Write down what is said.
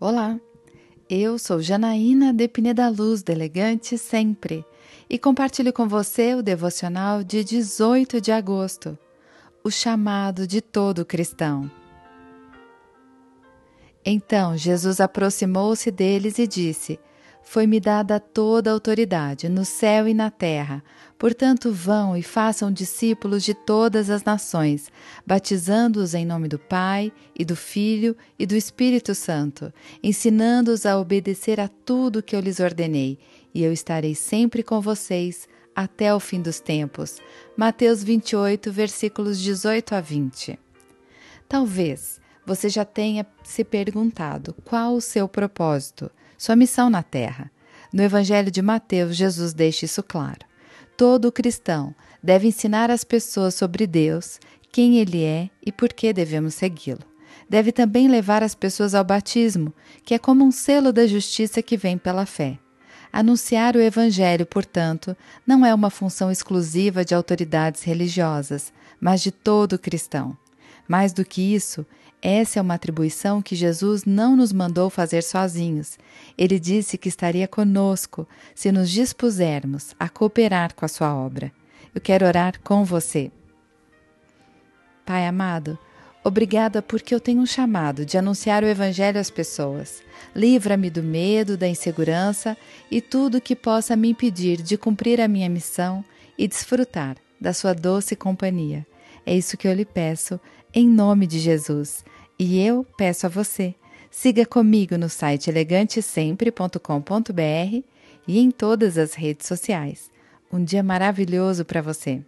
Olá, eu sou Janaína de Pineda Luz, do Elegante Sempre, e compartilho com você o devocional de 18 de agosto, o chamado de todo cristão. Então Jesus aproximou-se deles e disse: foi-me dada toda a autoridade no céu e na terra. Portanto, vão e façam discípulos de todas as nações, batizando-os em nome do Pai, e do Filho e do Espírito Santo, ensinando-os a obedecer a tudo que eu lhes ordenei, e eu estarei sempre com vocês até o fim dos tempos. Mateus 28, versículos 18 a 20. Talvez você já tenha se perguntado qual o seu propósito sua missão na terra. No Evangelho de Mateus, Jesus deixa isso claro. Todo cristão deve ensinar as pessoas sobre Deus, quem Ele é e por que devemos segui-lo. Deve também levar as pessoas ao batismo, que é como um selo da justiça que vem pela fé. Anunciar o Evangelho, portanto, não é uma função exclusiva de autoridades religiosas, mas de todo cristão. Mais do que isso, essa é uma atribuição que Jesus não nos mandou fazer sozinhos. Ele disse que estaria conosco se nos dispusermos a cooperar com a sua obra. Eu quero orar com você. Pai amado, Obrigada porque eu tenho um chamado de anunciar o Evangelho às pessoas. Livra-me do medo, da insegurança e tudo que possa me impedir de cumprir a minha missão e desfrutar da sua doce companhia. É isso que eu lhe peço, em nome de Jesus. E eu peço a você, siga comigo no site elegantesempre.com.br e em todas as redes sociais. Um dia maravilhoso para você!